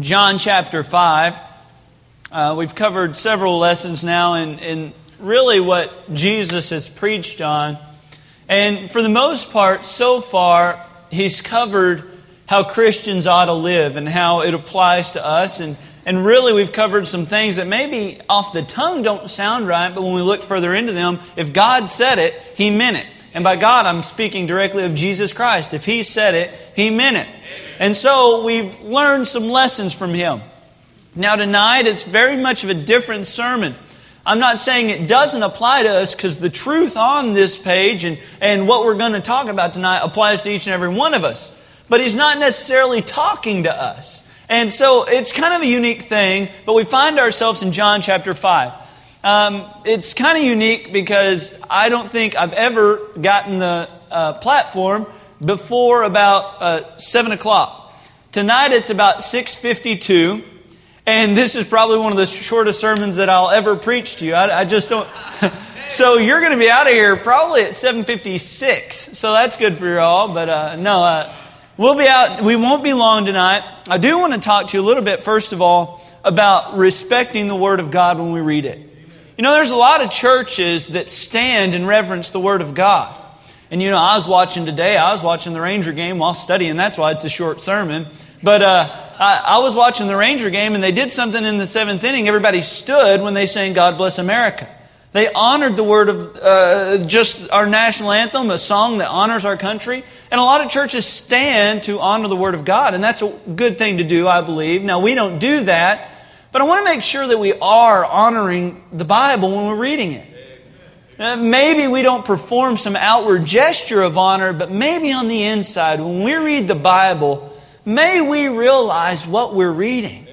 John chapter 5. Uh, we've covered several lessons now in, in really what Jesus has preached on. And for the most part, so far, he's covered how Christians ought to live and how it applies to us. And, and really, we've covered some things that maybe off the tongue don't sound right, but when we look further into them, if God said it, he meant it. And by God, I'm speaking directly of Jesus Christ. If He said it, He meant it. And so we've learned some lessons from Him. Now, tonight, it's very much of a different sermon. I'm not saying it doesn't apply to us because the truth on this page and, and what we're going to talk about tonight applies to each and every one of us. But He's not necessarily talking to us. And so it's kind of a unique thing, but we find ourselves in John chapter 5. Um, it's kind of unique because I don't think I've ever gotten the uh, platform before about uh, seven o'clock. Tonight it's about six fifty-two, and this is probably one of the shortest sermons that I'll ever preach to you. I, I just don't. so you're going to be out of here probably at seven fifty-six. So that's good for you all. But uh, no, uh, we'll be out. We won't be long tonight. I do want to talk to you a little bit first of all about respecting the Word of God when we read it. You know, there's a lot of churches that stand and reverence the Word of God. And you know, I was watching today, I was watching the Ranger game while studying. That's why it's a short sermon. But uh, I, I, was watching the Ranger game, and they did something in the seventh inning. Everybody stood when they sang God Bless America. They honored the word of uh, just our national anthem, a song that honors our country. And a lot of churches stand to honor the word of God. And that's a good thing to do, I believe. Now, we don't do that. But I want to make sure that we are honoring the Bible when we're reading it. Uh, maybe we don't perform some outward gesture of honor, but maybe on the inside, when we read the Bible, may we realize what we're reading.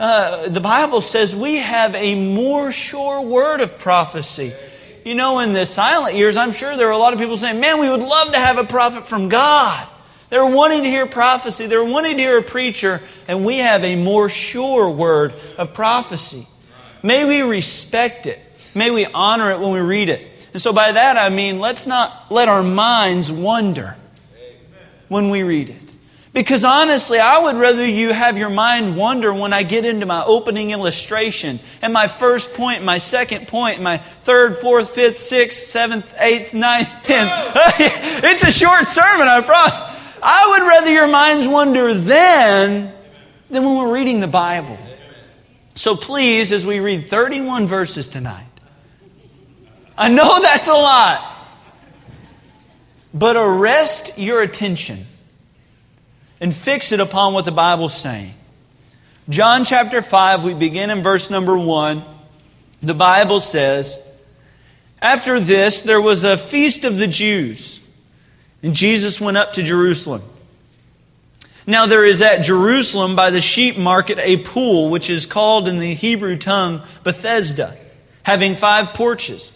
Uh, the Bible says we have a more sure word of prophecy. You know, in the silent years, I'm sure there are a lot of people saying, Man, we would love to have a prophet from God. They're wanting to hear prophecy. They're wanting to hear a preacher, and we have a more sure word of prophecy. May we respect it. May we honor it when we read it. And so, by that, I mean, let's not let our minds wander when we read it. Because honestly, I would rather you have your mind wander when I get into my opening illustration and my first point, my second point, my third, fourth, fifth, sixth, seventh, eighth, ninth, tenth. it's a short sermon, I promise. I would rather your minds wander then than when we're reading the Bible. So please, as we read 31 verses tonight, I know that's a lot, but arrest your attention and fix it upon what the Bible's saying. John chapter 5, we begin in verse number 1. The Bible says, After this, there was a feast of the Jews. And Jesus went up to Jerusalem. Now there is at Jerusalem by the sheep market a pool, which is called in the Hebrew tongue Bethesda, having five porches.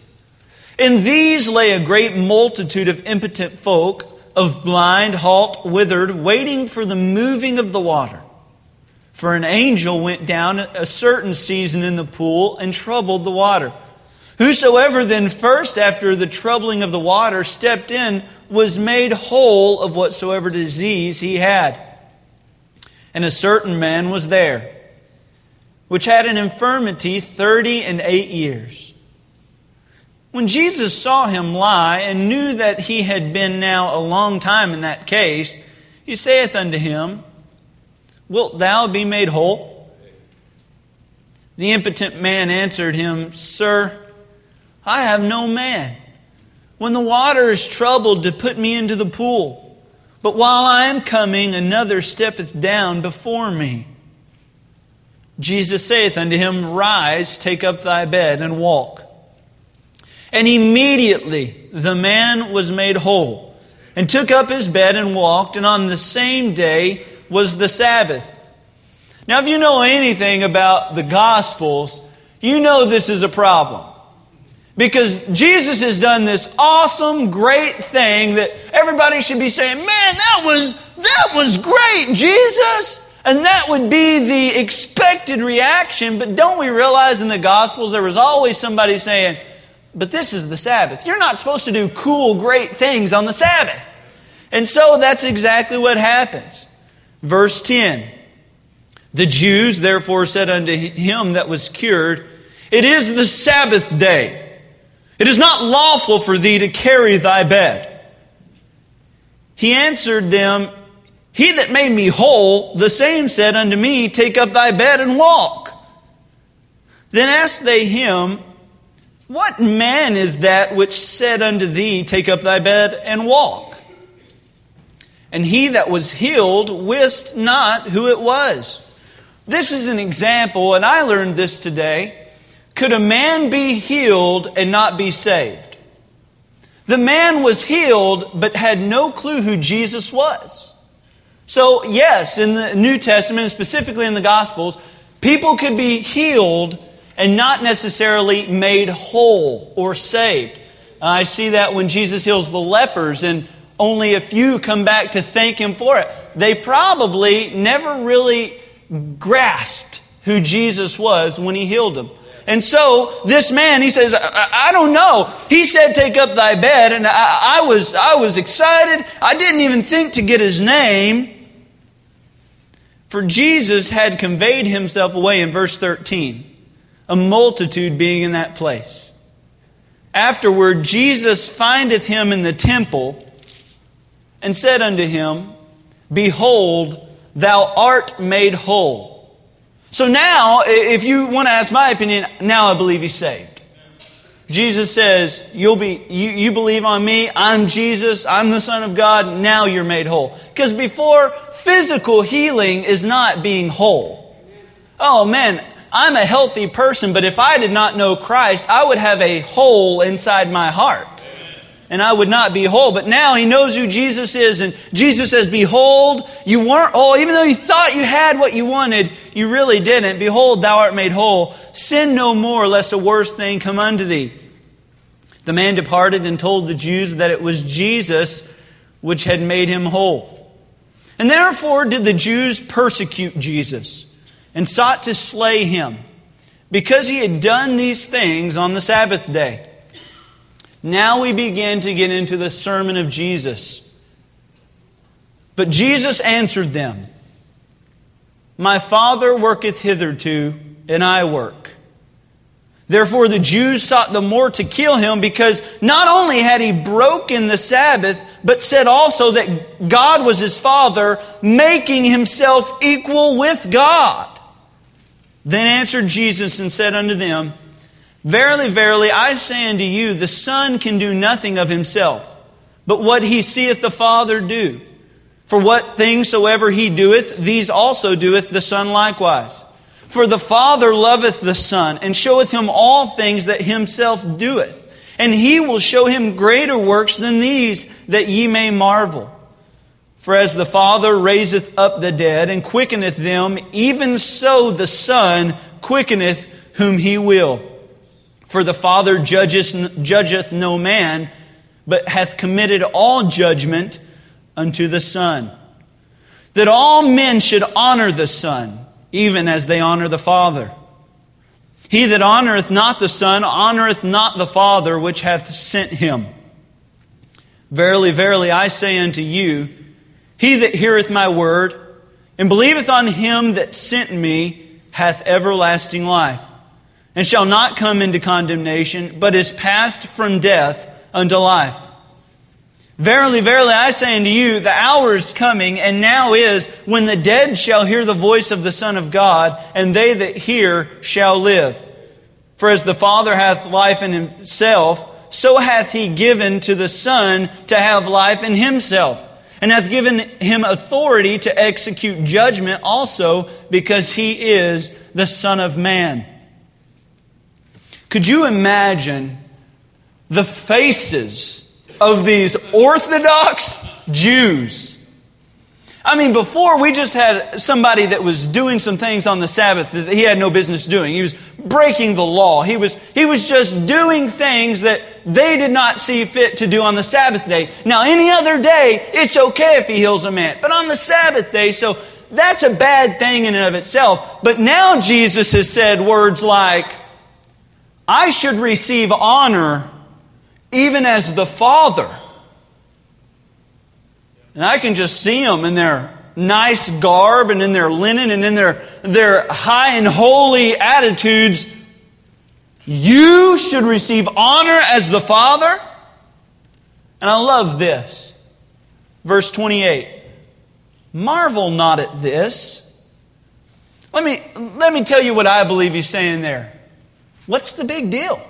In these lay a great multitude of impotent folk, of blind, halt, withered, waiting for the moving of the water. For an angel went down a certain season in the pool and troubled the water. Whosoever then first, after the troubling of the water, stepped in, was made whole of whatsoever disease he had. And a certain man was there, which had an infirmity thirty and eight years. When Jesus saw him lie, and knew that he had been now a long time in that case, he saith unto him, Wilt thou be made whole? The impotent man answered him, Sir, I have no man. When the water is troubled to put me into the pool, but while I am coming, another steppeth down before me. Jesus saith unto him, Rise, take up thy bed, and walk. And immediately the man was made whole, and took up his bed and walked, and on the same day was the Sabbath. Now, if you know anything about the Gospels, you know this is a problem. Because Jesus has done this awesome, great thing that everybody should be saying, man, that was, that was great, Jesus. And that would be the expected reaction. But don't we realize in the Gospels there was always somebody saying, but this is the Sabbath. You're not supposed to do cool, great things on the Sabbath. And so that's exactly what happens. Verse 10 The Jews therefore said unto him that was cured, It is the Sabbath day. It is not lawful for thee to carry thy bed. He answered them, He that made me whole, the same said unto me, Take up thy bed and walk. Then asked they him, What man is that which said unto thee, Take up thy bed and walk? And he that was healed wist not who it was. This is an example, and I learned this today. Could a man be healed and not be saved? The man was healed, but had no clue who Jesus was. So, yes, in the New Testament, specifically in the Gospels, people could be healed and not necessarily made whole or saved. I see that when Jesus heals the lepers and only a few come back to thank him for it. They probably never really grasped who Jesus was when he healed him. And so this man, he says, I, I don't know. He said, take up thy bed. And I, I, was, I was excited. I didn't even think to get his name. For Jesus had conveyed himself away in verse 13, a multitude being in that place. Afterward, Jesus findeth him in the temple and said unto him, Behold, thou art made whole. So now, if you want to ask my opinion, now I believe he's saved. Jesus says, You'll be, you, you believe on me, I'm Jesus, I'm the Son of God, now you're made whole. Because before, physical healing is not being whole. Oh man, I'm a healthy person, but if I did not know Christ, I would have a hole inside my heart and I would not be whole. But now he knows who Jesus is, and Jesus says, Behold, you weren't whole. Even though you thought you had what you wanted, you really didn't. Behold, thou art made whole. Sin no more, lest a worse thing come unto thee. The man departed and told the Jews that it was Jesus which had made him whole. And therefore did the Jews persecute Jesus and sought to slay him because he had done these things on the Sabbath day. Now we begin to get into the sermon of Jesus. But Jesus answered them My Father worketh hitherto, and I work. Therefore, the Jews sought the more to kill him because not only had he broken the Sabbath, but said also that God was his Father, making himself equal with God. Then answered Jesus and said unto them, Verily, verily, I say unto you, the Son can do nothing of himself, but what he seeth the Father do. For what things soever he doeth, these also doeth the Son likewise. For the Father loveth the Son, and showeth him all things that himself doeth. And he will show him greater works than these, that ye may marvel. For as the Father raiseth up the dead, and quickeneth them, even so the Son quickeneth whom he will. For the Father judgeth, judgeth no man, but hath committed all judgment unto the Son. That all men should honor the Son, even as they honor the Father. He that honoreth not the Son honoreth not the Father which hath sent him. Verily, verily, I say unto you, he that heareth my word and believeth on him that sent me hath everlasting life and shall not come into condemnation, but is passed from death unto life. Verily, verily, I say unto you, the hour is coming, and now is, when the dead shall hear the voice of the Son of God, and they that hear shall live. For as the Father hath life in himself, so hath he given to the Son to have life in himself, and hath given him authority to execute judgment also, because he is the Son of Man. Could you imagine the faces of these Orthodox Jews? I mean, before we just had somebody that was doing some things on the Sabbath that he had no business doing. He was breaking the law. He was, he was just doing things that they did not see fit to do on the Sabbath day. Now, any other day, it's okay if he heals a man. But on the Sabbath day, so that's a bad thing in and of itself. But now Jesus has said words like, I should receive honor even as the Father. And I can just see them in their nice garb and in their linen and in their, their high and holy attitudes, you should receive honor as the Father? And I love this. Verse 28. Marvel not at this. Let me, let me tell you what I believe he's saying there. What's the big deal?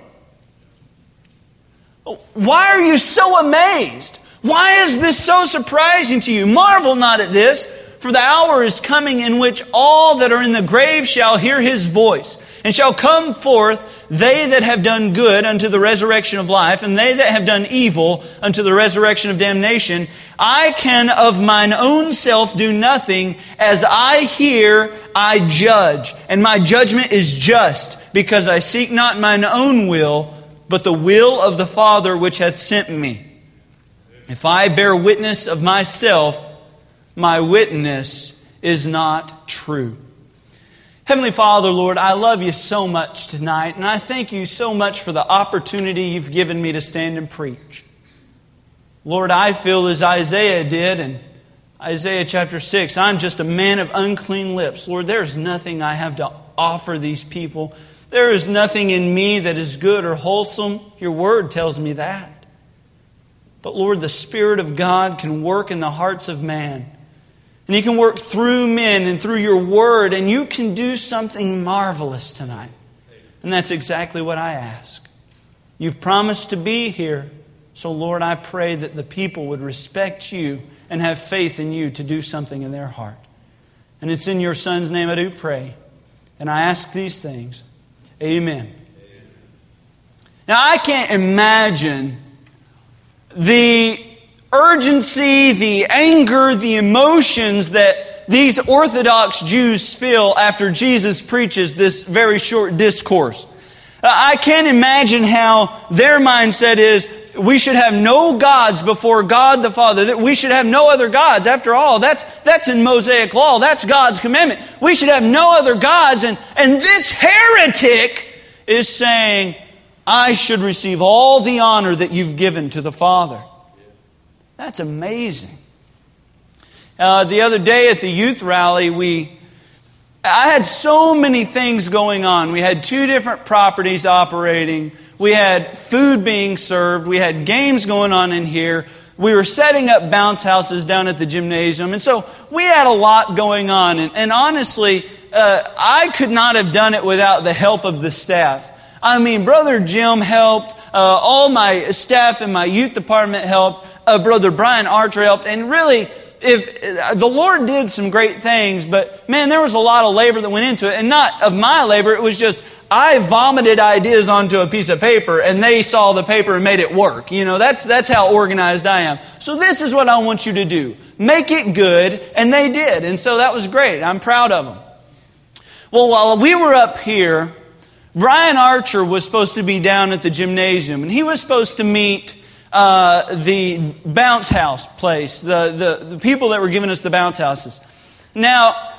Why are you so amazed? Why is this so surprising to you? Marvel not at this, for the hour is coming in which all that are in the grave shall hear his voice, and shall come forth they that have done good unto the resurrection of life, and they that have done evil unto the resurrection of damnation. I can of mine own self do nothing. As I hear, I judge, and my judgment is just, because I seek not mine own will, but the will of the Father which hath sent me. If I bear witness of myself, my witness is not true. Heavenly Father, Lord, I love you so much tonight, and I thank you so much for the opportunity you've given me to stand and preach. Lord, I feel as Isaiah did in Isaiah chapter 6 I'm just a man of unclean lips. Lord, there's nothing I have to offer these people. There is nothing in me that is good or wholesome. Your word tells me that. But Lord, the Spirit of God can work in the hearts of man. And He can work through men and through your word, and you can do something marvelous tonight. And that's exactly what I ask. You've promised to be here. So, Lord, I pray that the people would respect you and have faith in you to do something in their heart. And it's in your Son's name I do pray. And I ask these things. Amen. Now, I can't imagine the urgency, the anger, the emotions that these Orthodox Jews feel after Jesus preaches this very short discourse. Uh, I can't imagine how their mindset is we should have no gods before God the Father, that we should have no other gods. After all, that's, that's in Mosaic law, that's God's commandment. We should have no other gods, and, and this heretic is saying, I should receive all the honor that you've given to the Father. That's amazing. Uh, the other day at the youth rally, we I had so many things going on. We had two different properties operating. We had food being served. We had games going on in here. We were setting up bounce houses down at the gymnasium. And so we had a lot going on. And, and honestly, uh, I could not have done it without the help of the staff. I mean, Brother Jim helped. Uh, all my staff in my youth department helped. Uh, Brother Brian Archer helped. And really, if the Lord did some great things, but man, there was a lot of labor that went into it. And not of my labor, it was just I vomited ideas onto a piece of paper and they saw the paper and made it work. You know, that's, that's how organized I am. So this is what I want you to do. Make it good. And they did. And so that was great. I'm proud of them. Well, while we were up here, Brian Archer was supposed to be down at the gymnasium, and he was supposed to meet uh, the bounce house place, the, the, the people that were giving us the bounce houses. Now,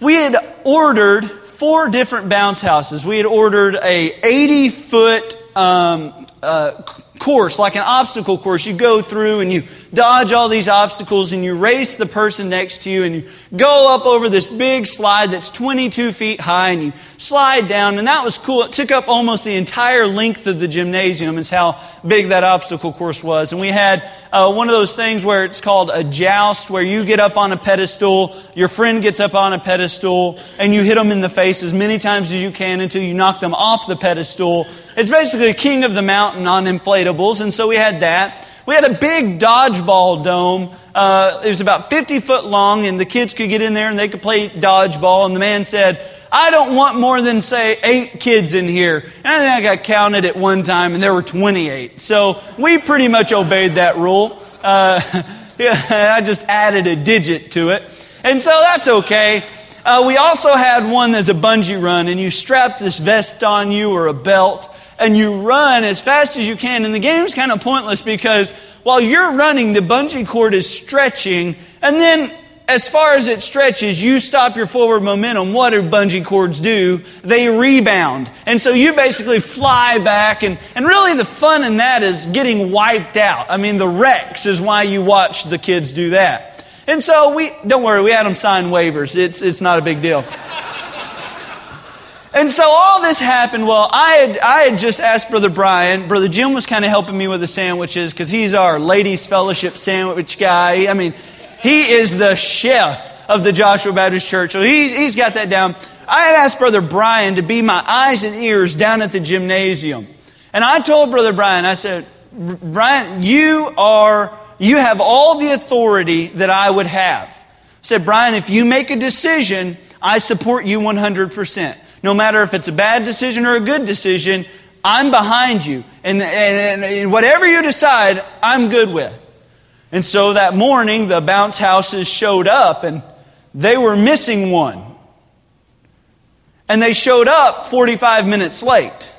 we had ordered four different bounce houses. We had ordered a 80 foot um, uh, course, like an obstacle course. You go through and you dodge all these obstacles and you race the person next to you and you go up over this big slide that's 22 feet high and you slide down. And that was cool. It took up almost the entire length of the gymnasium, is how big that obstacle course was. And we had uh, one of those things where it's called a joust, where you get up on a pedestal, your friend gets up on a pedestal, and you hit them in the face as many times as you can until you knock them off the pedestal it's basically a king of the mountain on inflatables, and so we had that. We had a big dodgeball dome. Uh, it was about 50 foot long, and the kids could get in there and they could play dodgeball. And the man said, I don't want more than, say, eight kids in here. And I think I got counted at one time, and there were 28. So we pretty much obeyed that rule. Uh, I just added a digit to it. And so that's okay. Uh, we also had one that's a bungee run, and you strap this vest on you or a belt, and you run as fast as you can. And the game's kind of pointless because while you're running, the bungee cord is stretching. And then, as far as it stretches, you stop your forward momentum. What do bungee cords do? They rebound. And so you basically fly back. And, and really, the fun in that is getting wiped out. I mean, the wrecks is why you watch the kids do that. And so we, don't worry, we had them sign waivers. It's, it's not a big deal. And so all this happened. Well, I had, I had just asked Brother Brian. Brother Jim was kind of helping me with the sandwiches because he's our ladies' fellowship sandwich guy. I mean, he is the chef of the Joshua Baptist Church. So he, he's got that down. I had asked Brother Brian to be my eyes and ears down at the gymnasium. And I told Brother Brian, I said, Brian, you are, you have all the authority that I would have. I said, Brian, if you make a decision, I support you 100%. No matter if it's a bad decision or a good decision, I'm behind you. And, and, and, whatever you decide, I'm good with. And so that morning, the bounce houses showed up and they were missing one. And they showed up 45 minutes late.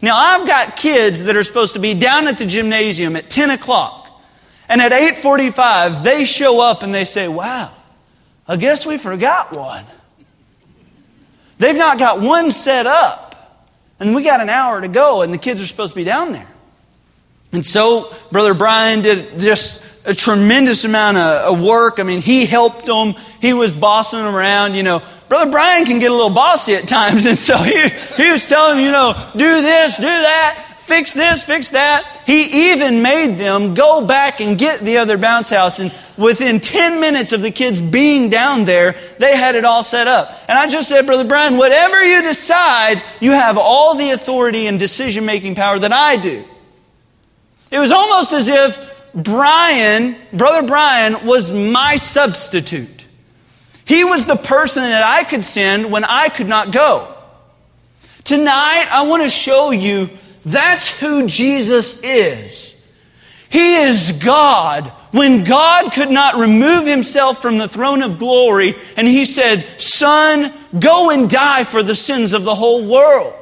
Now, I've got kids that are supposed to be down at the gymnasium at 10 o'clock. And at 8.45, they show up and they say, wow, I guess we forgot one. They've not got one set up. And we got an hour to go, and the kids are supposed to be down there. And so, Brother Brian did just a tremendous amount of, of work. I mean, he helped them. He was bossing them around. You know, Brother Brian can get a little bossy at times. And so he, he was telling them, you know, do this, do that fix this, fix that. He even made them go back and get the other bounce house. And within 10 minutes of the kids being down there, they had it all set up. And I just said, Brother Brian, whatever you decide, you have all the authority and decision making power that I do. It was almost as if Brian, Brother Brian, was my substitute. He was the person that I could send when I could not go. Tonight, I want to show you that's who Jesus is. He is God. When God could not remove himself from the throne of glory, and he said, Son, go and die for the sins of the whole world.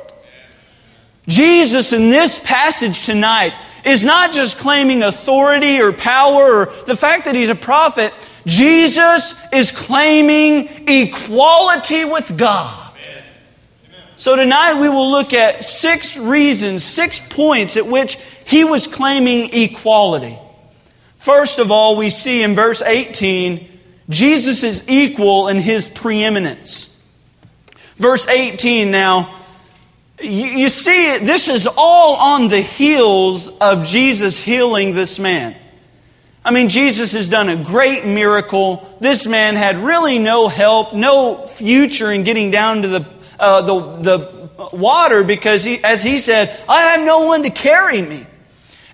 Jesus, in this passage tonight, is not just claiming authority or power or the fact that he's a prophet. Jesus is claiming equality with God. So tonight we will look at six reasons, six points at which he was claiming equality. First of all, we see in verse 18, Jesus is equal in his preeminence. Verse 18 now, you, see, this is all on the heels of Jesus healing this man. I mean, Jesus has done a great miracle. This man had really no help, no future in getting down to the uh, the, the water because, he, as he said, I have no one to carry me.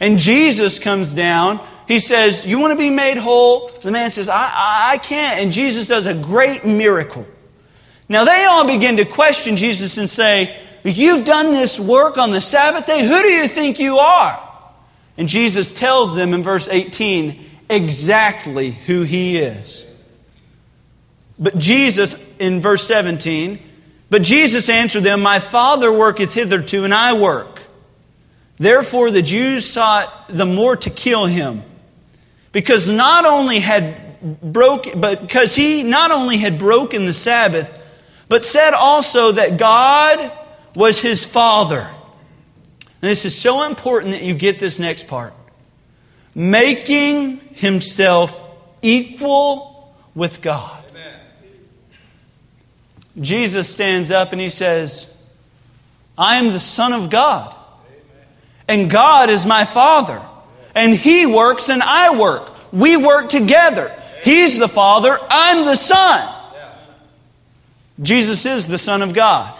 And Jesus comes down. He says, You want to be made whole? The man says, I, I, I can't. And Jesus does a great miracle. Now they all begin to question Jesus and say, You've done this work on the Sabbath day. Who do you think you are? And Jesus tells them in verse 18 exactly who he is. But Jesus, in verse 17, but Jesus answered them, My Father worketh hitherto, and I work. Therefore the Jews sought the more to kill him, because not only had broke, but because he not only had broken the Sabbath, but said also that God was his Father. And this is so important that you get this next part. Making himself equal with God. Jesus stands up and he says, I am the Son of God. And God is my Father. And He works and I work. We work together. He's the Father, I'm the Son. Jesus is the Son of God.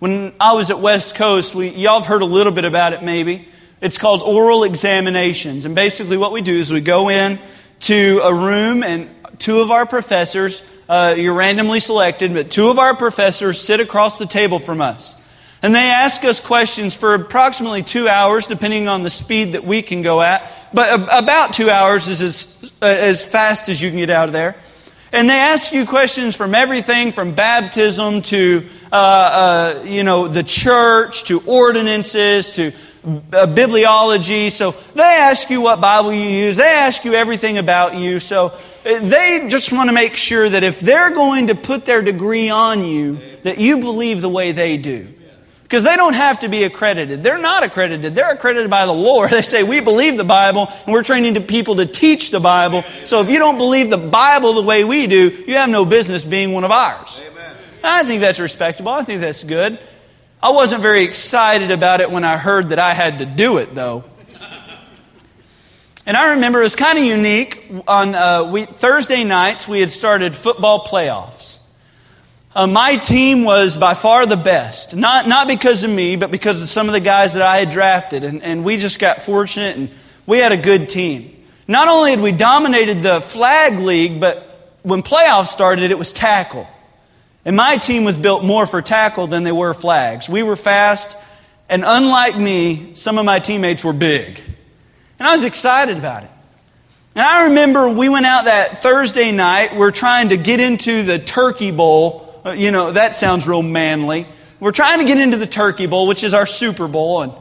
When I was at West Coast, we, y'all have heard a little bit about it maybe. It's called oral examinations. And basically, what we do is we go in to a room, and two of our professors uh, you're randomly selected, but two of our professors sit across the table from us. And they ask us questions for approximately two hours, depending on the speed that we can go at. But about two hours is as, uh, as fast as you can get out of there. And they ask you questions from everything from baptism to, uh, uh, you know, the church to ordinances to uh, bibliology. So they ask you what Bible you use. They ask you everything about you. So they just want to make sure that if they're going to put their degree on you, that you believe the way they do. Because they don't have to be accredited. They're not accredited. They're accredited by the Lord. They say, we believe the Bible, and we're training people to teach the Bible. So if you don't believe the Bible the way we do, you have no business being one of ours. Amen. I think that's respectable. I think that's good. I wasn't very excited about it when I heard that I had to do it, though. And I remember it was kind of unique. On uh, we, Thursday nights, we had started football playoffs. Uh, my team was by far the best. Not, not because of me, but because of some of the guys that I had drafted. And, and we just got fortunate and we had a good team. Not only had we dominated the flag league, but when playoffs started, it was tackle. And my team was built more for tackle than they were flags. We were fast, and unlike me, some of my teammates were big. And I was excited about it. And I remember we went out that Thursday night. We're trying to get into the Turkey Bowl uh, you know, that sounds real manly. We're trying to get into the Turkey Bowl, which is our Super Bowl. And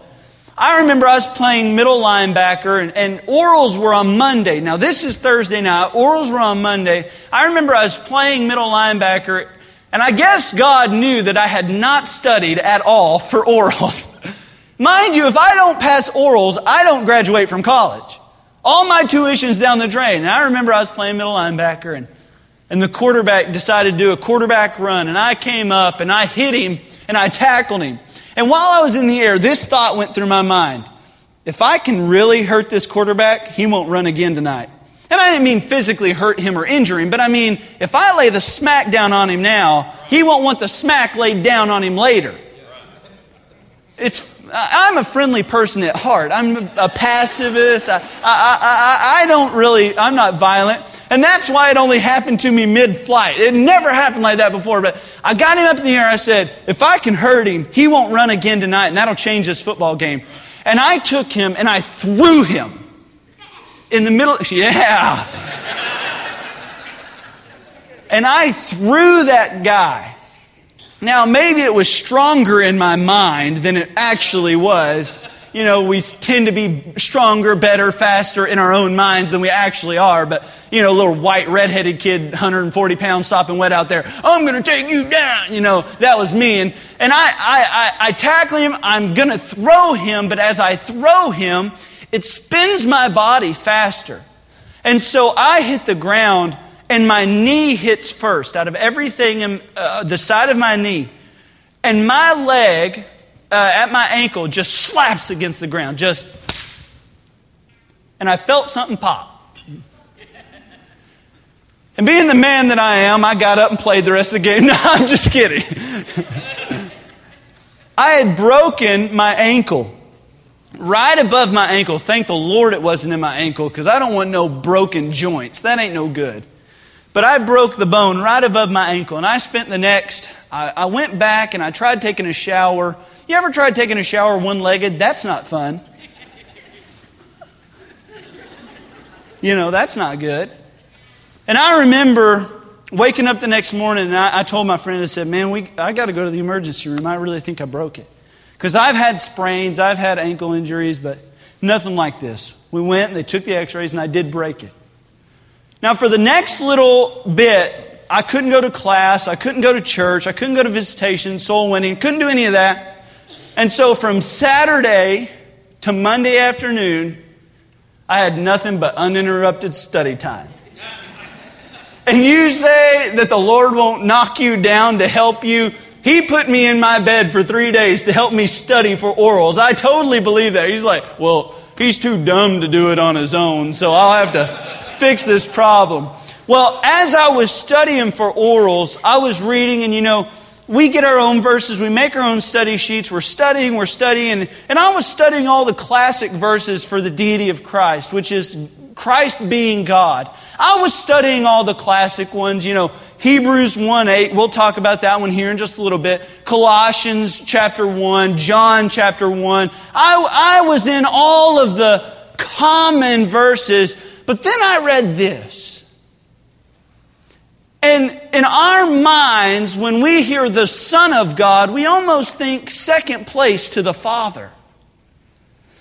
I remember I was playing middle linebacker, and, and orals were on Monday. Now, this is Thursday night. Orals were on Monday. I remember I was playing middle linebacker, and I guess God knew that I had not studied at all for orals. Mind you, if I don't pass orals, I don't graduate from college. All my tuition's down the drain. And I remember I was playing middle linebacker, and and the quarterback decided to do a quarterback run, and I came up and I hit him and I tackled him. And while I was in the air, this thought went through my mind if I can really hurt this quarterback, he won't run again tonight. And I didn't mean physically hurt him or injure him, but I mean, if I lay the smack down on him now, he won't want the smack laid down on him later. It's I'm a friendly person at heart. I'm a pacifist. I, I, I, I, don't really, I'm not violent. And that's why it only happened to me mid flight. It never happened like that before. But I got him up in the air. I said, if I can hurt him, he won't run again tonight, and that'll change this football game. And I took him and I threw him in the middle. Yeah. and I threw that guy now, maybe it was stronger in my mind than it actually was. You know, we tend to be stronger, better, faster in our own minds than we actually are. But, you know, little white, redheaded kid, 140 pounds, sopping wet out there, I'm going to take you down. You know, that was me. And, and I, I, I, I tackle him, I'm going to throw him, but as I throw him, it spins my body faster. And so I hit the ground and my knee hits first out of everything in uh, the side of my knee. And my leg uh, at my ankle just slaps against the ground, just. And I felt something pop. And being the man that I am, I got up and played the rest of the game. No, I'm just kidding. I had broken my ankle. Right above my ankle. Thank the Lord it wasn't in my ankle because I don't want no broken joints. That ain't no good. But I broke the bone right above my ankle, and I spent the next, I, I went back and I tried taking a shower. You ever tried taking a shower one legged? That's not fun. You know, that's not good. And I remember waking up the next morning and I, I told my friend, I said, Man, we, I got to go to the emergency room. I really think I broke it. Because I've had sprains, I've had ankle injuries, but nothing like this. We went and they took the x rays and I did break it. Now, for the next little bit, I couldn't go to class, I couldn't go to church, I couldn't go to visitation, soul winning, couldn't do any of that. And so from Saturday to Monday afternoon, I had nothing but uninterrupted study time. And you say that the Lord won't knock you down to help you. He put me in my bed for three days to help me study for orals. I totally believe that. He's like, well, he's too dumb to do it on his own, so I'll have to fix this problem? Well, as I was studying for orals, I was reading, and you know, we get our own verses, we make our own study sheets, we're studying, we're studying, and I was studying all the classic verses for the deity of Christ, which is Christ being God. I was studying all the classic ones, you know, Hebrews 1 8, we'll talk about that one here in just a little bit. Colossians chapter 1, John chapter 1. I, I was in all of the common verses but then I read this. And in our minds, when we hear the Son of God, we almost think second place to the Father.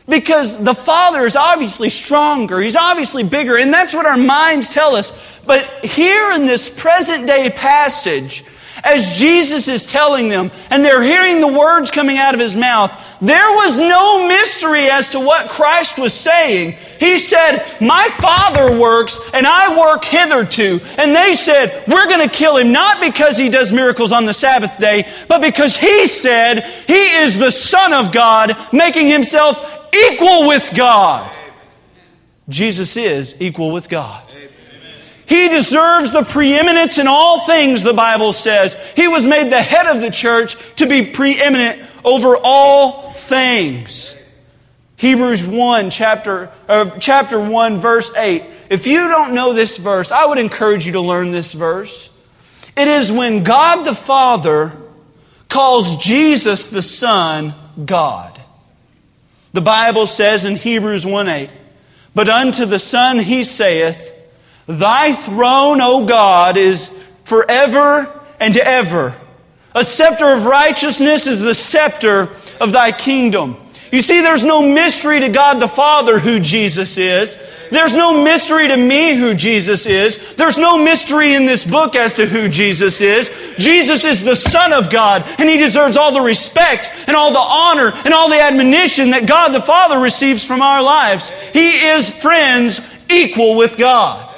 Because the Father is obviously stronger, He's obviously bigger, and that's what our minds tell us. But here in this present day passage, as Jesus is telling them, and they're hearing the words coming out of his mouth, there was no mystery as to what Christ was saying. He said, My Father works, and I work hitherto. And they said, We're going to kill him, not because he does miracles on the Sabbath day, but because he said he is the Son of God, making himself equal with God. Jesus is equal with God. He deserves the preeminence in all things, the Bible says. He was made the head of the church to be preeminent over all things. Hebrews 1, chapter, uh, chapter 1, verse 8. If you don't know this verse, I would encourage you to learn this verse. It is when God the Father calls Jesus the Son God. The Bible says in Hebrews 1 8, But unto the Son he saith, Thy throne, O God, is forever and ever. A scepter of righteousness is the scepter of thy kingdom. You see, there's no mystery to God the Father who Jesus is. There's no mystery to me who Jesus is. There's no mystery in this book as to who Jesus is. Jesus is the Son of God, and He deserves all the respect and all the honor and all the admonition that God the Father receives from our lives. He is, friends, equal with God.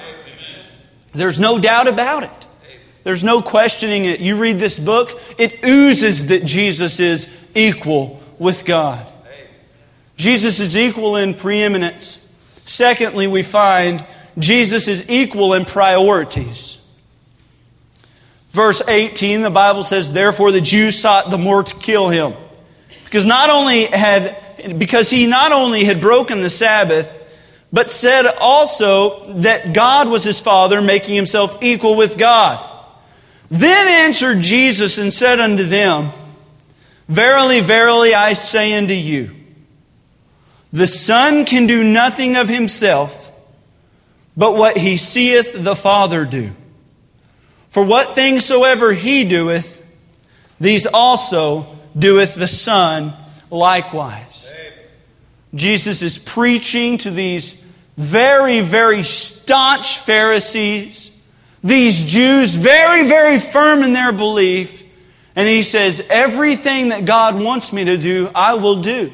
There's no doubt about it. There's no questioning it. You read this book, it oozes that Jesus is equal with God. Jesus is equal in preeminence. Secondly, we find Jesus is equal in priorities. Verse 18, the Bible says, Therefore the Jews sought the more to kill him. Because not only had because he not only had broken the Sabbath, but said also that God was his Father, making himself equal with God. Then answered Jesus and said unto them, Verily, verily, I say unto you, the Son can do nothing of himself, but what he seeth the Father do. For what things soever he doeth, these also doeth the Son likewise. Jesus is preaching to these very, very staunch Pharisees, these Jews, very, very firm in their belief. And he says, Everything that God wants me to do, I will do.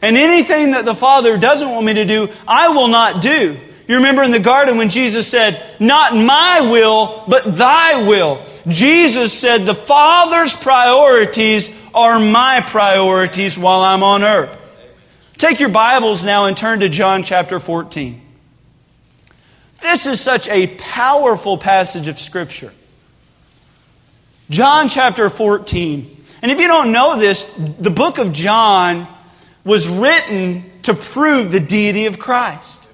And anything that the Father doesn't want me to do, I will not do. You remember in the garden when Jesus said, Not my will, but thy will. Jesus said, The Father's priorities are my priorities while I'm on earth. Take your Bibles now and turn to John chapter 14. This is such a powerful passage of Scripture. John chapter 14. And if you don't know this, the book of John was written to prove the deity of Christ.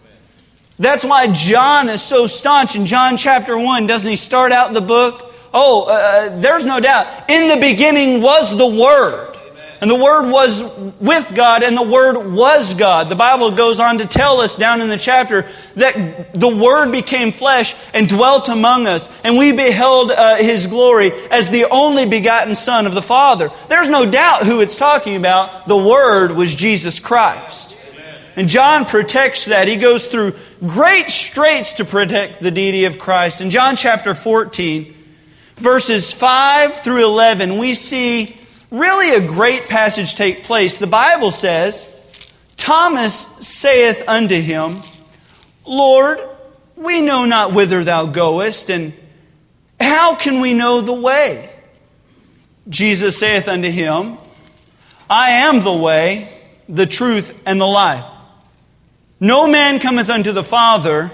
That's why John is so staunch. In John chapter 1, doesn't he start out the book? Oh, uh, uh there's no doubt. In the beginning was the Word. And the Word was with God, and the Word was God. The Bible goes on to tell us down in the chapter that the Word became flesh and dwelt among us, and we beheld uh, His glory as the only begotten Son of the Father. There's no doubt who it's talking about. The Word was Jesus Christ. And John protects that. He goes through great straits to protect the deity of Christ. In John chapter 14, verses 5 through 11, we see really a great passage take place. The Bible says, Thomas saith unto him, Lord, we know not whither thou goest, and how can we know the way? Jesus saith unto him, I am the way, the truth, and the life. No man cometh unto the Father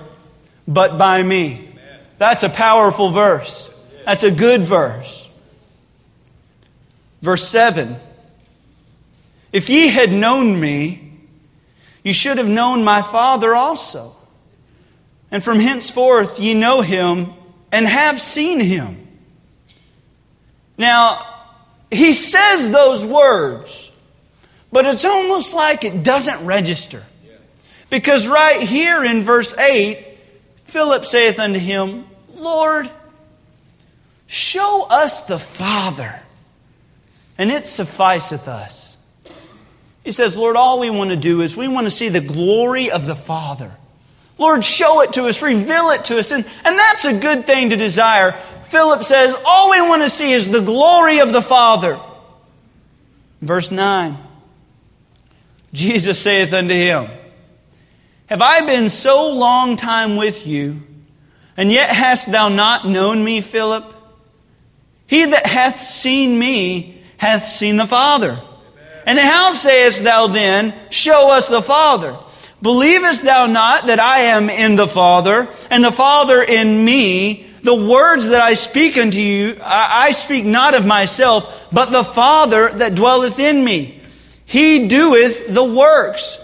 but by me. That's a powerful verse. That's a good verse. Verse 7 If ye had known me, you should have known my Father also. And from henceforth ye know him and have seen him. Now, he says those words, but it's almost like it doesn't register. Because right here in verse 8, Philip saith unto him, Lord, show us the Father, and it sufficeth us. He says, Lord, all we want to do is we want to see the glory of the Father. Lord, show it to us, reveal it to us. And, and that's a good thing to desire. Philip says, All we want to see is the glory of the Father. Verse 9 Jesus saith unto him, Have I been so long time with you, and yet hast thou not known me, Philip? He that hath seen me hath seen the Father. And how sayest thou then, Show us the Father? Believest thou not that I am in the Father, and the Father in me? The words that I speak unto you, I speak not of myself, but the Father that dwelleth in me. He doeth the works.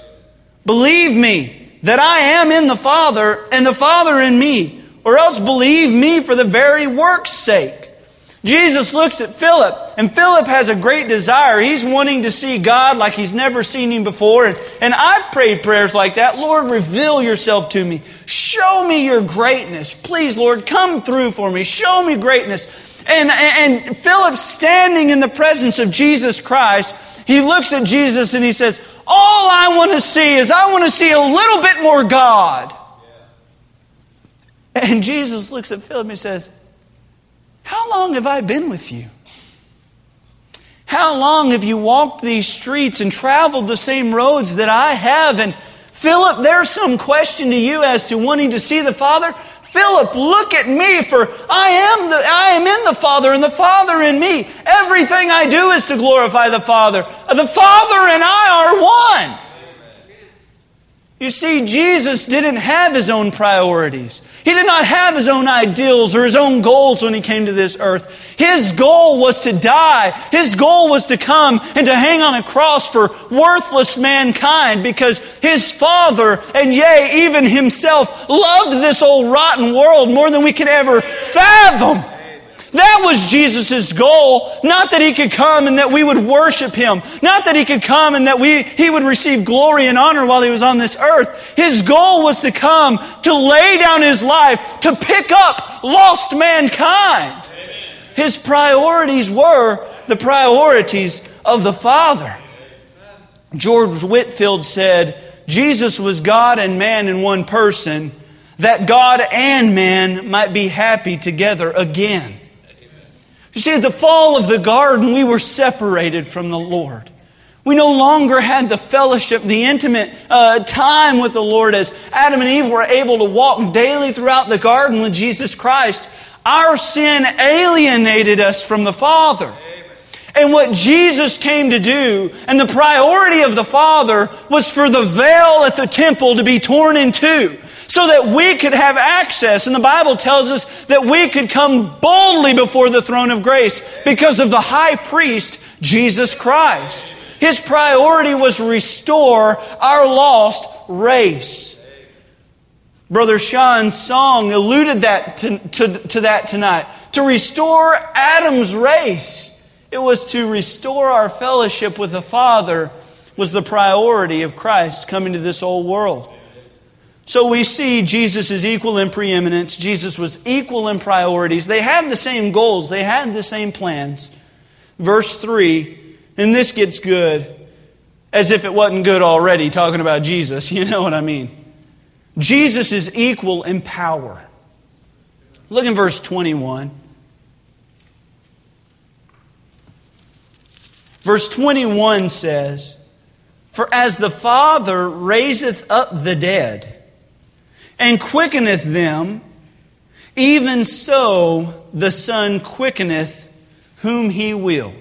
Believe me that I am in the Father, and the Father in me, or else believe me for the very work's sake. Jesus looks at Philip, and Philip has a great desire. He's wanting to see God like he's never seen him before. And, and I've prayed prayers like that. Lord, reveal yourself to me. Show me your greatness. Please, Lord, come through for me. Show me greatness. And, and Philip, standing in the presence of Jesus Christ, he looks at Jesus and he says, All I want to see is I want to see a little bit more God. And Jesus looks at Philip and he says, how long have I been with you? How long have you walked these streets and traveled the same roads that I have? And Philip, there's some question to you as to wanting to see the Father. Philip, look at me, for I am, the, I am in the Father, and the Father in me. Everything I do is to glorify the Father. The Father and I are one. You see, Jesus didn't have his own priorities. He did not have his own ideals or his own goals when he came to this earth. His goal was to die. His goal was to come and to hang on a cross for worthless mankind because his Father and yea, even himself loved this old rotten world more than we could ever fathom. That was Jesus' goal. Not that he could come and that we would worship him. Not that he could come and that we, he would receive glory and honor while he was on this earth. His goal was to come to lay down his life to pick up lost mankind. His priorities were the priorities of the Father. George Whitefield said, Jesus was God and man in one person, that God and man might be happy together again. You see, at the fall of the garden, we were separated from the Lord. We no longer had the fellowship, the intimate uh, time with the Lord as Adam and Eve were able to walk daily throughout the garden with Jesus Christ. Our sin alienated us from the Father. And what Jesus came to do, and the priority of the Father, was for the veil at the temple to be torn in two so that we could have access. And the Bible tells us that we could come boldly before the throne of grace because of the high priest, Jesus Christ. His priority was restore our lost race. Brother Sean's song alluded that to, to, to that tonight. To restore Adam's race. It was to restore our fellowship with the Father was the priority of Christ coming to this old world. So we see Jesus is equal in preeminence. Jesus was equal in priorities. They had the same goals, they had the same plans. Verse 3, and this gets good as if it wasn't good already, talking about Jesus. You know what I mean? Jesus is equal in power. Look in verse 21. Verse 21 says, For as the Father raiseth up the dead, and quickeneth them, even so the Son quickeneth whom he will.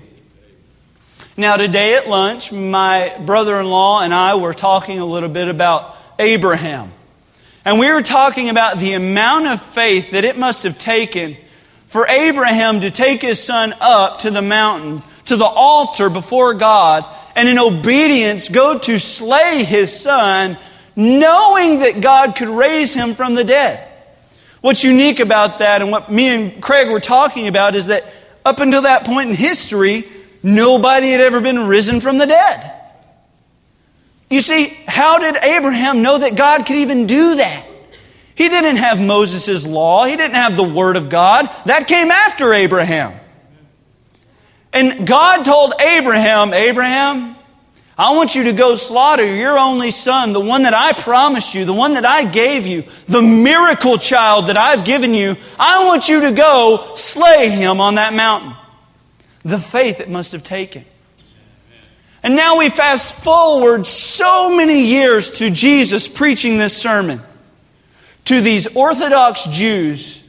Now, today at lunch, my brother in law and I were talking a little bit about Abraham. And we were talking about the amount of faith that it must have taken for Abraham to take his son up to the mountain, to the altar before God, and in obedience go to slay his son knowing that God could raise him from the dead. What's unique about that, and what me and Craig were talking about, is that up until that point in history, nobody had ever been risen from the dead. You see, how did Abraham know that God could even do that? He didn't have Moses' law, he didn't have the Word of God. That came after Abraham. And God told Abraham, Abraham, I want you to go slaughter your only son, the one that I promised you, the one that I gave you, the miracle child that I've given you. I want you to go slay him on that mountain. The faith it must have taken. And now we fast forward so many years to Jesus preaching this sermon to these Orthodox Jews.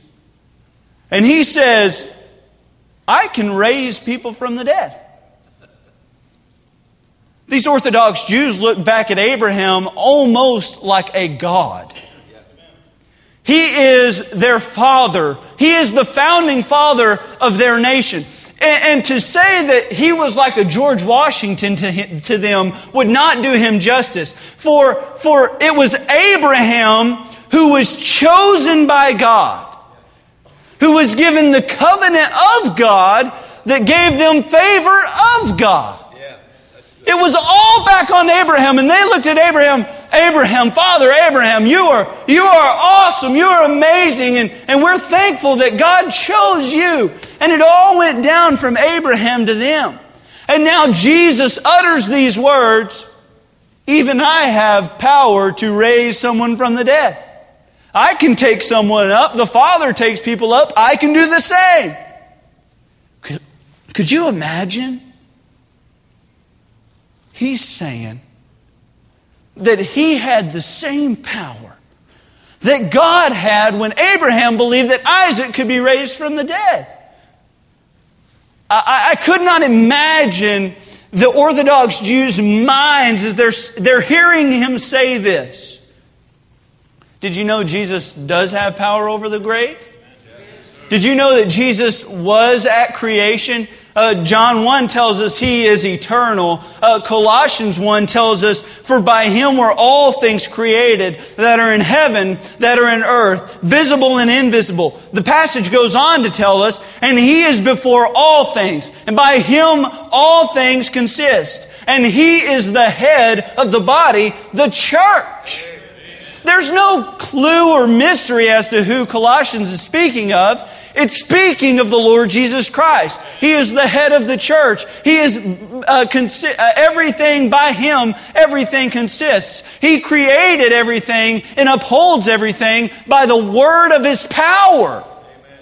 And he says, I can raise people from the dead. These Orthodox Jews look back at Abraham almost like a god. He is their father. He is the founding father of their nation. And, and, to say that he was like a George Washington to, him, to them would not do him justice. For, for it was Abraham who was chosen by God, who was given the covenant of God that gave them favor of God. It was all back on Abraham, and they looked at Abraham, Abraham, Father Abraham, you are, you are awesome, you are amazing, and, and we're thankful that God chose you. And it all went down from Abraham to them. And now Jesus utters these words Even I have power to raise someone from the dead. I can take someone up. The Father takes people up. I can do the same. Could, could you imagine? He's saying that he had the same power that God had when Abraham believed that Isaac could be raised from the dead. I, I could not imagine the Orthodox Jews' minds as they're, they're hearing him say this. Did you know Jesus does have power over the grave? Did you know that Jesus was at creation? Uh, John 1 tells us he is eternal. Uh, Colossians 1 tells us, For by him were all things created that are in heaven, that are in earth, visible and invisible. The passage goes on to tell us, And he is before all things, and by him all things consist. And he is the head of the body, the church. There's no clue or mystery as to who Colossians is speaking of. It's speaking of the Lord Jesus Christ. He is the head of the church. He is uh, consi- uh, everything by Him, everything consists. He created everything and upholds everything by the word of His power. Amen.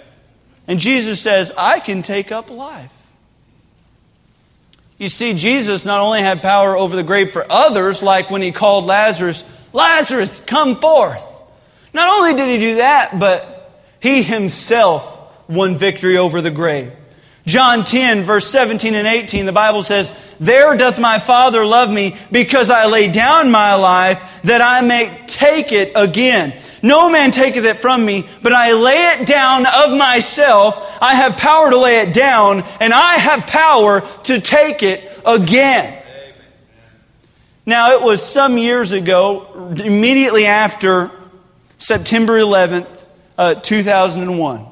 And Jesus says, I can take up life. You see, Jesus not only had power over the grave for others, like when He called Lazarus, Lazarus, come forth. Not only did He do that, but He Himself won victory over the grave. John 10, verse 17 and 18, the Bible says, There doth my Father love me, because I lay down my life, that I may take it again. No man taketh it from me, but I lay it down of myself. I have power to lay it down, and I have power to take it again. Now, it was some years ago, immediately after September 11th, uh, 2001.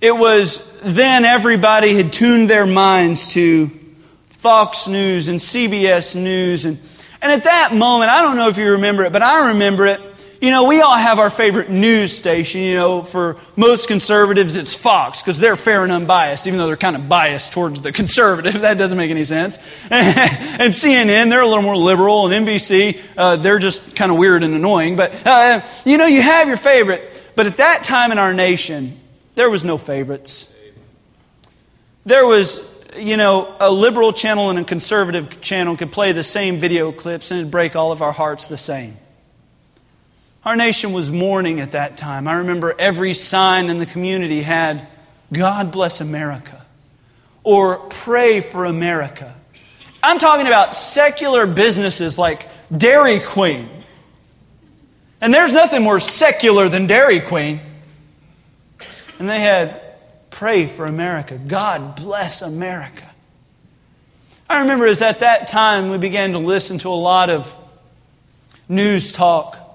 It was then everybody had tuned their minds to Fox News and CBS News. And, and at that moment, I don't know if you remember it, but I remember it. You know, we all have our favorite news station. You know, for most conservatives, it's Fox because they're fair and unbiased, even though they're kind of biased towards the conservative. That doesn't make any sense. and CNN, they're a little more liberal. And NBC, uh, they're just kind of weird and annoying. But, uh, you know, you have your favorite. But at that time in our nation, there was no favorites. There was, you know, a liberal channel and a conservative channel could play the same video clips and it'd break all of our hearts the same. Our nation was mourning at that time. I remember every sign in the community had, God bless America, or pray for America. I'm talking about secular businesses like Dairy Queen. And there's nothing more secular than Dairy Queen. And they had, pray for America. God bless America. I remember as at that time we began to listen to a lot of news talk,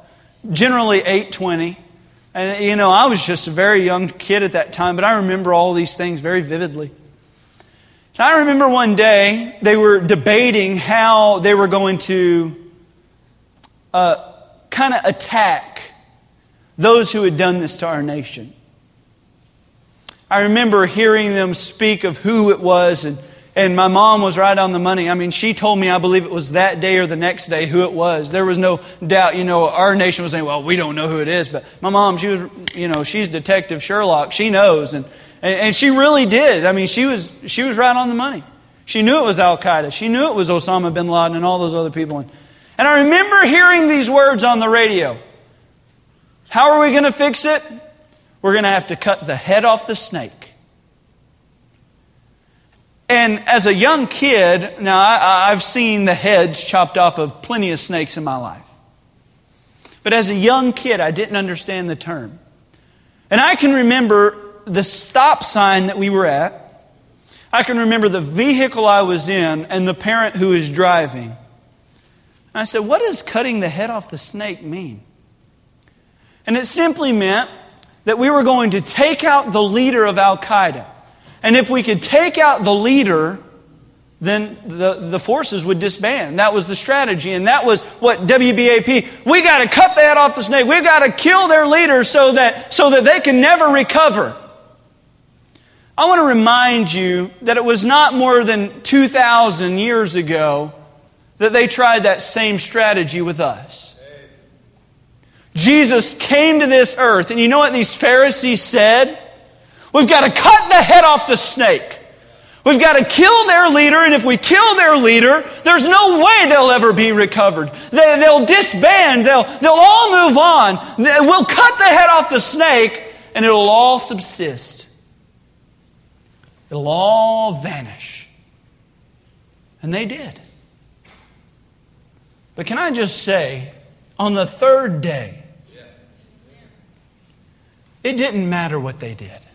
generally 820. And, you know, I was just a very young kid at that time, but I remember all these things very vividly. And I remember one day they were debating how they were going to uh, kind of attack those who had done this to our nation. I remember hearing them speak of who it was and, and my mom was right on the money. I mean, she told me, I believe it was that day or the next day, who it was. There was no doubt. You know, our nation was saying, well, we don't know who it is. But my mom, she was, you know, she's Detective Sherlock. She knows. And, and, and she really did. I mean, she was, she was right on the money. She knew it was Al Qaeda. She knew it was Osama bin Laden and all those other people. And, and I remember hearing these words on the radio. How are we going to fix it? We're going to have to cut the head off the snake. And as a young kid, now I, have seen the heads chopped off of plenty of snakes in my life. But as a young kid, I didn't understand the term. And I can remember the stop sign that we were at. I can remember the vehicle I was in and the parent who was driving. And I said, What does cutting the head off the snake mean? And it simply meant that we were going to take out the leader of Al Qaeda. And if we could take out the leader, then the, the forces would disband. That was the strategy. And that was what WBAP, we got to cut the head off the snake. We've got to kill their leader so that, so that they can never recover. I want to remind you that it was not more than 2,000 years ago that they tried that same strategy with us. Jesus came to this earth, and you know what these Pharisees said? We've got to cut the head off the snake. We've got to kill their leader, and if we kill their leader, there's no way they'll ever be recovered. They, will disband, they'll, they'll all move on. We'll cut the head off the snake, and it'll all subsist. It'll all vanish. And they did. But can I just say, on the third day, it didn't matter what they did.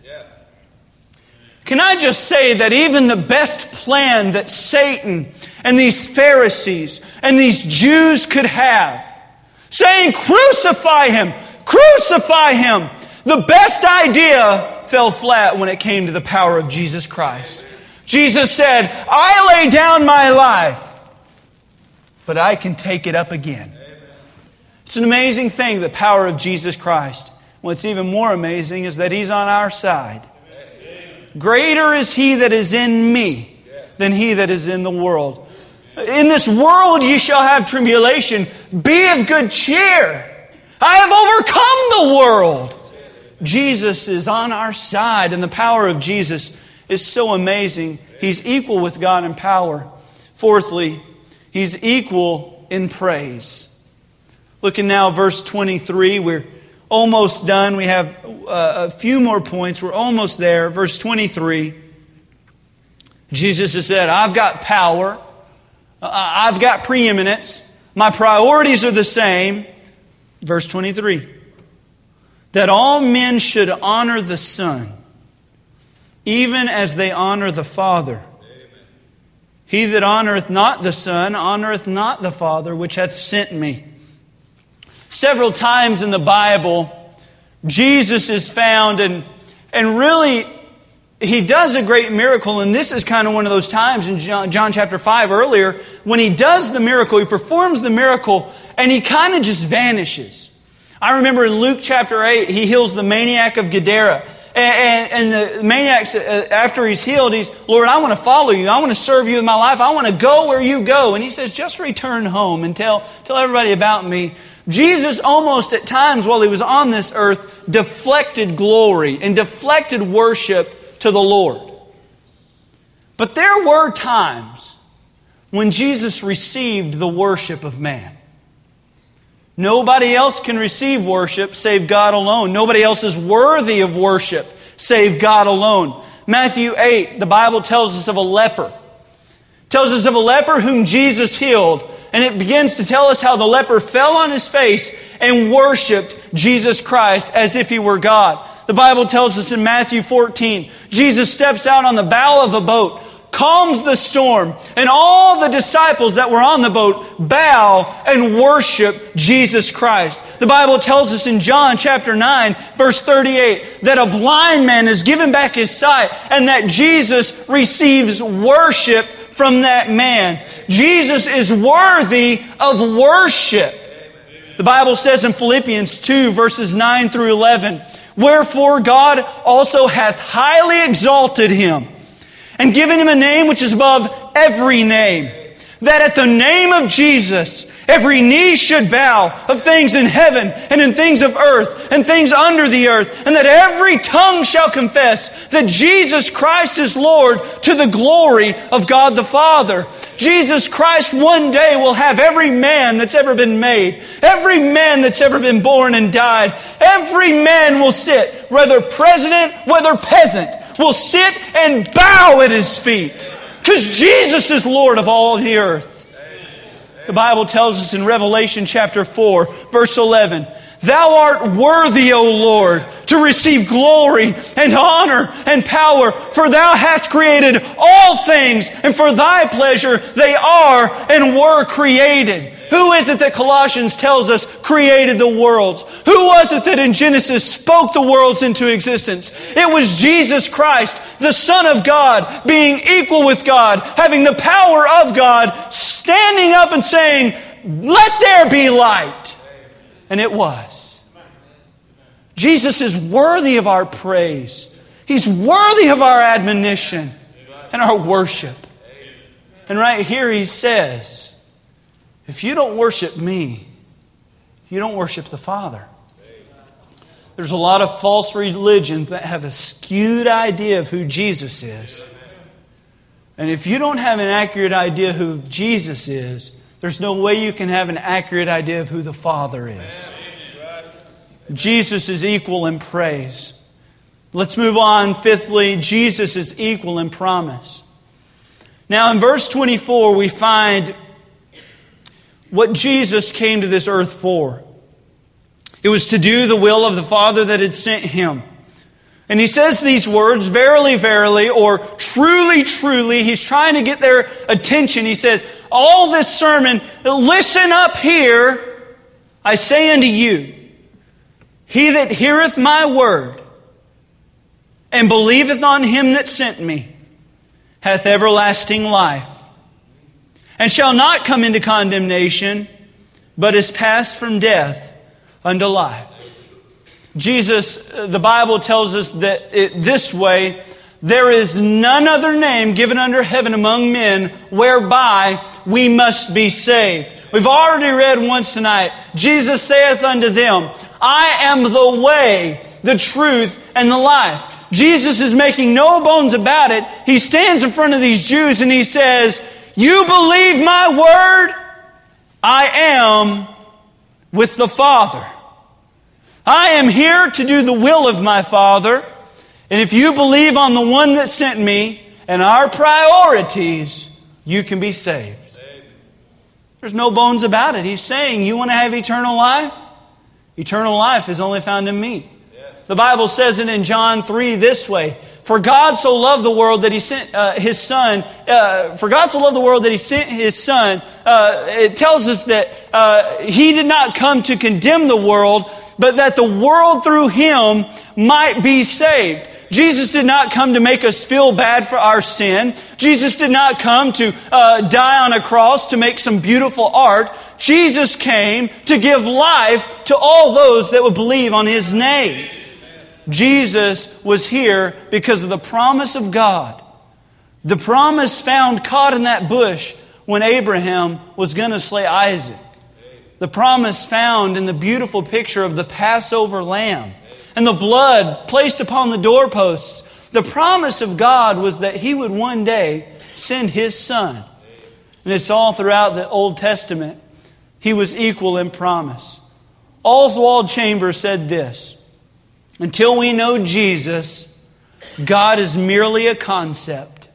Can I just say that even the best plan that Satan and these Pharisees and these Jews could have, saying, Crucify him, crucify him, the best idea fell flat when it came to the power of Jesus Christ. Jesus said, I lay down my life, but I can take it up again. It's an amazing thing, the power of Jesus Christ. What's even more amazing is that He's on our side. Greater is he that is in me than he that is in the world. In this world ye shall have tribulation. Be of good cheer. I have overcome the world. Jesus is on our side, and the power of Jesus is so amazing. He's equal with God in power. Fourthly, he's equal in praise. Looking now, verse 23, we're almost done. We have uh, a few more points. We're almost there. Verse 23. Jesus has said, I've got power. Uh, I've got preeminence. My priorities are the same. Verse 23. That all men should honor the Son, even as they honor the Father. He that honoreth not the Son honoreth not the Father which hath sent me. Several times in the Bible, Jesus is found, and, and really, he does a great miracle, and this is kind of one of those times in John, John chapter 5 earlier, when he does the miracle, he performs the miracle, and he kind of just vanishes. I remember in Luke chapter 8, he heals the maniac of Gadara. And, and, and, the maniac, uh, after he's healed, he's, Lord, I want to follow you. I want to serve you in my life. I want to go where you go. And he says, just return home and tell, tell everybody about me. Jesus almost at times while he was on this earth deflected glory and deflected worship to the Lord. But there were times when Jesus received the worship of man. Nobody else can receive worship save God alone. Nobody else is worthy of worship save God alone. Matthew 8, the Bible tells us of a leper. tells us of a leper whom Jesus healed and it begins to tell us how the leper fell on his face and worshiped Jesus Christ as if he were God. The Bible tells us in Matthew 14, Jesus steps out on the bow of a boat, calms the storm, and all the disciples that were on the boat bow and worship Jesus Christ. The Bible tells us in John chapter 9, verse 38, that a blind man is given back his sight and that Jesus receives worship from that man. Jesus is worthy of worship. The Bible says in Philippians 2, verses 9 through 11, Wherefore God also hath highly exalted him and given him a name which is above every name, that at the name of Jesus every knee should bow of things in heaven and in things of earth and things under the earth, and that every tongue shall confess that Jesus Christ is Lord to the glory of God the Father. Jesus Christ one day will have every man that's ever been made, every man that's ever been born and died, every man will sit, whether president, whether peasant, will sit and bow at his feet. Because Jesus is Lord of all the earth. The Bible tells us in Revelation chapter 4, verse 11, Thou art worthy, O Lord, to receive glory and honor and power, for thou hast created all things, and for thy pleasure they are and were created. Who is it that Colossians tells us created the worlds? Who was it that in Genesis spoke the worlds into existence? It was Jesus Christ, the Son of God, being equal with God, having the power of God, standing up and saying, Let there be light. And it was. Jesus is worthy of our praise. He's worthy of our admonition and our worship. And right here he says, if you don't worship me, you don't worship the Father. There's a lot of false religions that have a skewed idea of who Jesus is. And if you don't have an accurate idea who Jesus is, there's no way you can have an accurate idea of who the Father is. Jesus is equal in praise. Let's move on. Fifthly, Jesus is equal in promise. Now, in verse 24, we find what Jesus came to this earth for. It was to do the will of the Father that had sent him. And he says these words, verily, verily, or truly, truly. He's trying to get their attention. He says, All this sermon, listen up here. I say unto you, He that heareth my word and believeth on him that sent me hath everlasting life and shall not come into condemnation, but is passed from death unto life. Jesus, uh, the Bible tells us that it, this way, there is none other name given under heaven among men whereby we must be saved. We've already read once tonight. Jesus saith unto them, I am the way, the truth, and the life. Jesus is making no bones about it. He stands in front of these Jews and he says, you believe my word? I am with the Father. I am here to do the will of my Father. And if you believe on the one that sent me and our priorities, you can be saved. There's no bones about it. He's saying, You want to have eternal life? Eternal life is only found in me. The Bible says it in John 3 this way For God so loved the world that He sent uh, His Son. Uh, for God so loved the world that He sent His Son. Uh, it tells us that uh, He did not come to condemn the world, but that the world through Him might be saved. Jesus did not come to make us feel bad for our sin. Jesus did not come to uh, die on a cross to make some beautiful art. Jesus came to give life to all those that would believe on His name. Jesus was here because of the promise of God. The promise found caught in that bush when Abraham was going to slay Isaac. The promise found in the beautiful picture of the Passover lamb and the blood placed upon the doorposts. The promise of God was that he would one day send his son. And it's all throughout the Old Testament. He was equal in promise. Oswald Chambers said this until we know Jesus, God is merely a concept.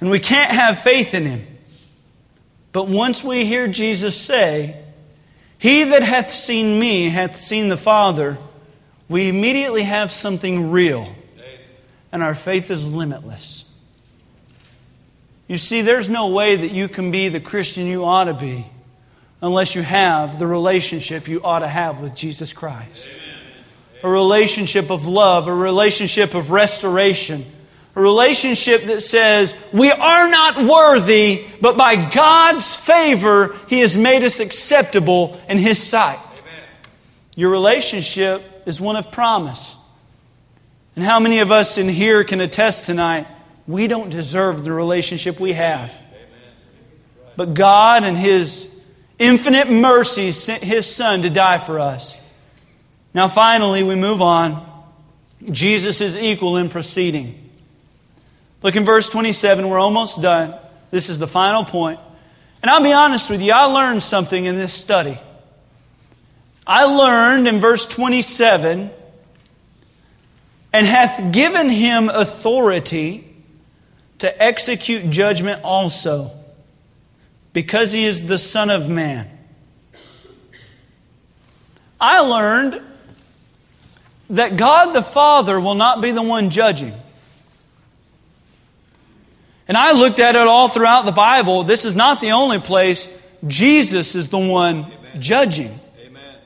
And we can't have faith in him. But once we hear Jesus say, He that hath seen me hath seen the Father, we immediately have something real. And our faith is limitless. You see, there's no way that you can be the Christian you ought to be unless you have the relationship you ought to have with Jesus Christ. Amen a relationship of love, a relationship of restoration, a relationship that says, We are not worthy, but by God's favor, He has made us acceptable in His sight. Amen. Your relationship is one of promise. And how many of us in here can attest tonight We don't deserve the relationship we have. But God, and His infinite mercy, sent His Son to die for us. Now, finally, we move on. Jesus is equal in proceeding. Look in verse 27. We're almost done. This is the final point. And I'll be honest with you, I learned something in this study. I learned in verse 27 and hath given him authority to execute judgment also, because he is the Son of Man. I learned that God the Father will not be the one judging. And I looked at it all throughout the Bible. This is not the only place. Jesus is the one Amen. judging. Amen.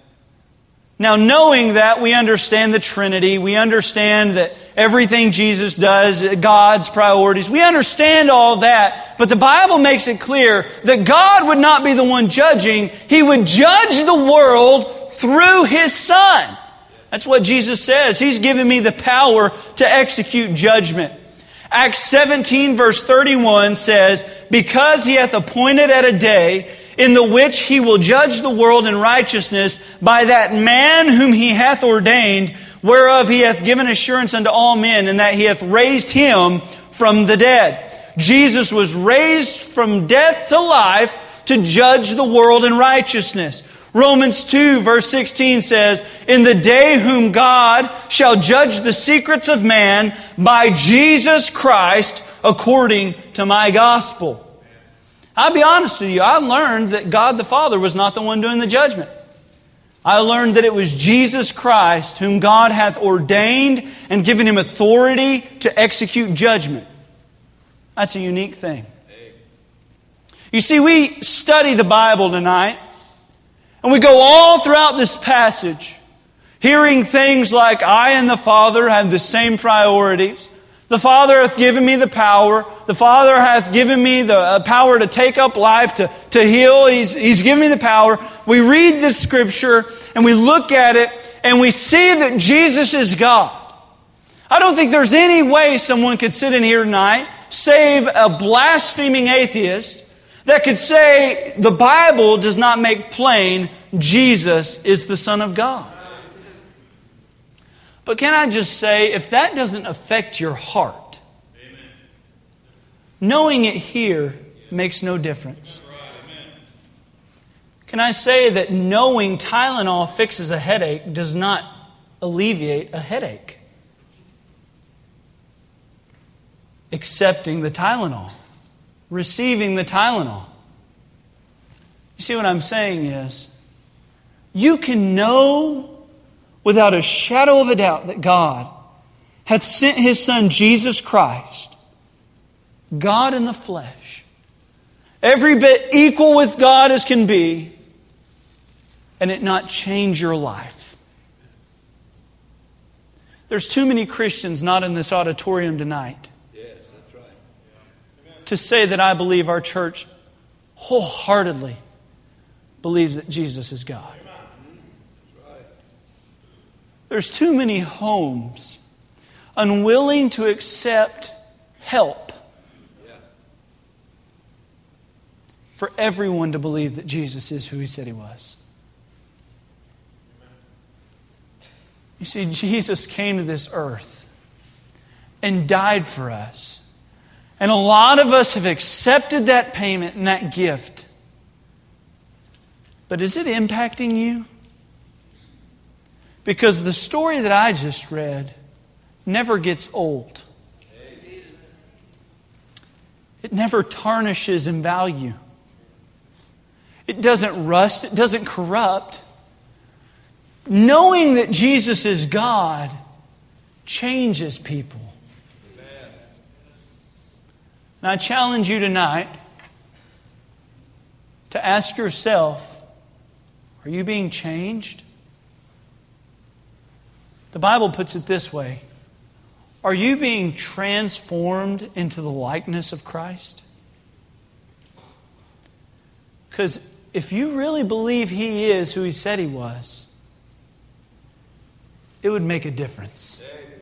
Now, knowing that, we understand the Trinity. We understand that everything Jesus does, God's priorities. We understand all that. But the Bible makes it clear that God would not be the one judging. He would judge the world through His Son. That's what Jesus says. He's given me the power to execute judgment. Acts 17, verse 31 says, Because he hath appointed at a day in the which he will judge the world in righteousness by that man whom he hath ordained, whereof he hath given assurance unto all men, and that he hath raised him from the dead. Jesus was raised from death to life to judge the world in righteousness. Romans 2, verse 16 says, In the day whom God shall judge the secrets of man by Jesus Christ according to my gospel. I'll be honest with you, I learned that God the Father was not the one doing the judgment. I learned that it was Jesus Christ whom God hath ordained and given him authority to execute judgment. That's a unique thing. You see, we study the Bible tonight and we go all throughout this passage, hearing things like, I and the Father have the same priorities. The Father hath given me the power. The Father hath given me the uh, power to take up life, to, to heal. He's, he's given me the power. We read this scripture and we look at it and we see that Jesus is God. I don't think there's any way someone could sit in here tonight, save a blaspheming atheist, that could say the Bible does not make plain Jesus is the Son of God. But can I just say, if that doesn't affect your heart, knowing it here makes no difference. Can I say that knowing Tylenol fixes a headache does not alleviate a headache? Accepting the Tylenol receiving the Tylenol. You see, what I'm saying is, you can know without a shadow of a doubt that God hath sent his Son, Jesus Christ, God in the flesh, every bit equal with God as can be, and it not change your life. There's too many Christians not in this auditorium tonight to say that I believe our church wholeheartedly believes that Jesus is God. There's too many homes unwilling to accept help for everyone to believe that Jesus is who he said he was. You see, Jesus came to this earth and died for us and a lot of us have accepted that payment and that gift. But is it impacting you? Because the story that I just read never gets old. It never tarnishes in value. It doesn't rust, it doesn't corrupt. Knowing that Jesus is God changes people. And I challenge you tonight to ask yourself are you being changed? The Bible puts it this way Are you being transformed into the likeness of Christ? Because if you really believe He is who He said He was, it would make a difference.